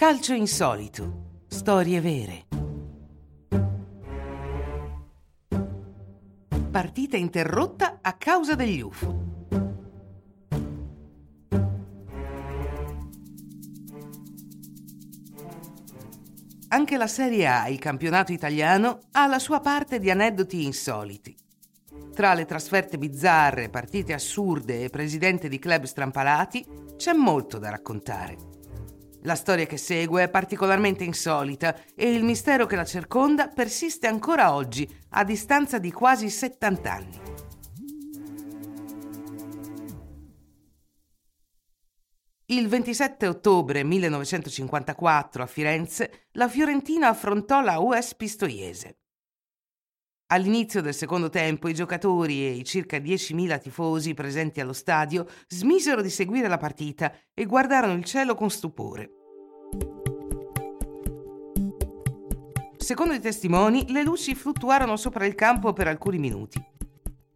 Calcio insolito. Storie vere. Partita interrotta a causa degli UFO. Anche la Serie A, il campionato italiano, ha la sua parte di aneddoti insoliti. Tra le trasferte bizzarre, partite assurde e presidente di club strampalati, c'è molto da raccontare. La storia che segue è particolarmente insolita e il mistero che la circonda persiste ancora oggi, a distanza di quasi 70 anni. Il 27 ottobre 1954 a Firenze la Fiorentina affrontò la US Pistoiese. All'inizio del secondo tempo i giocatori e i circa 10.000 tifosi presenti allo stadio smisero di seguire la partita e guardarono il cielo con stupore. Secondo i testimoni, le luci fluttuarono sopra il campo per alcuni minuti.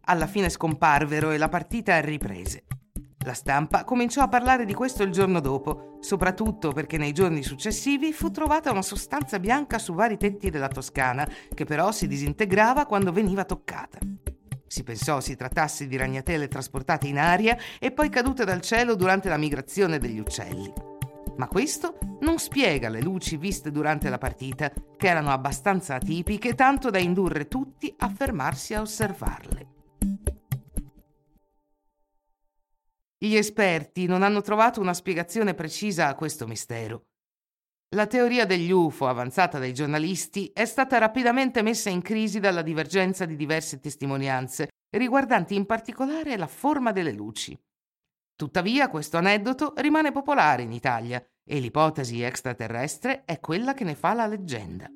Alla fine scomparvero e la partita riprese. La stampa cominciò a parlare di questo il giorno dopo, soprattutto perché nei giorni successivi fu trovata una sostanza bianca su vari tetti della Toscana, che però si disintegrava quando veniva toccata. Si pensò si trattasse di ragnatele trasportate in aria e poi cadute dal cielo durante la migrazione degli uccelli. Ma questo non spiega le luci viste durante la partita, che erano abbastanza atipiche tanto da indurre tutti a fermarsi a osservarle. Gli esperti non hanno trovato una spiegazione precisa a questo mistero. La teoria degli UFO avanzata dai giornalisti è stata rapidamente messa in crisi dalla divergenza di diverse testimonianze, riguardanti in particolare la forma delle luci. Tuttavia questo aneddoto rimane popolare in Italia e l'ipotesi extraterrestre è quella che ne fa la leggenda.